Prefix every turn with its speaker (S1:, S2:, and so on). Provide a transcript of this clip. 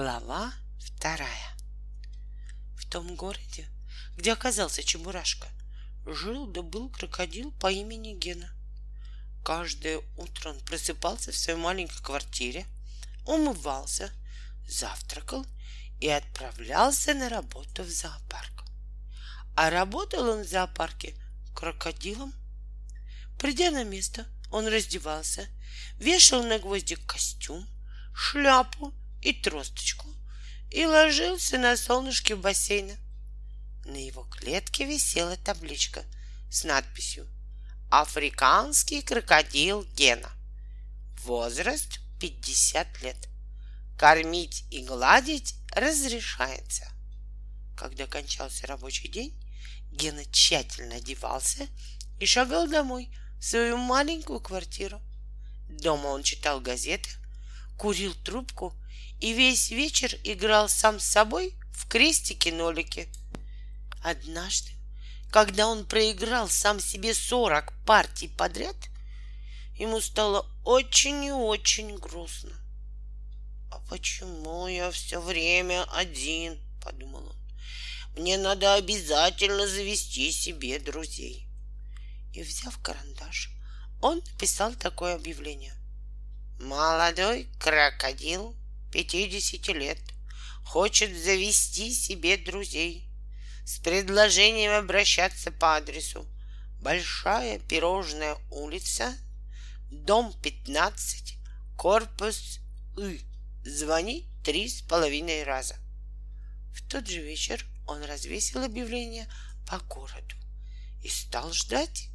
S1: Глава вторая. В том городе, где оказался Чебурашка, жил да был крокодил по имени Гена. Каждое утро он просыпался в своей маленькой квартире, умывался, завтракал и отправлялся на работу в зоопарк. А работал он в зоопарке крокодилом. Придя на место, он раздевался, вешал на гвоздик костюм, шляпу и тросточку и ложился на солнышке в бассейна. На его клетке висела табличка с надписью «Африканский крокодил Гена. Возраст 50 лет. Кормить и гладить разрешается». Когда кончался рабочий день, Гена тщательно одевался и шагал домой в свою маленькую квартиру. Дома он читал газеты, курил трубку и весь вечер играл сам с собой в крестики-нолики. Однажды, когда он проиграл сам себе сорок партий подряд, ему стало очень и очень грустно. «А почему я все время один?» — подумал он. «Мне надо обязательно завести себе друзей». И, взяв карандаш, он написал такое объявление. «Молодой крокодил 50 лет хочет завести себе друзей с предложением обращаться по адресу Большая Пирожная улица, дом 15, корпус И. Звони три с половиной раза. В тот же вечер он развесил объявление по городу и стал ждать,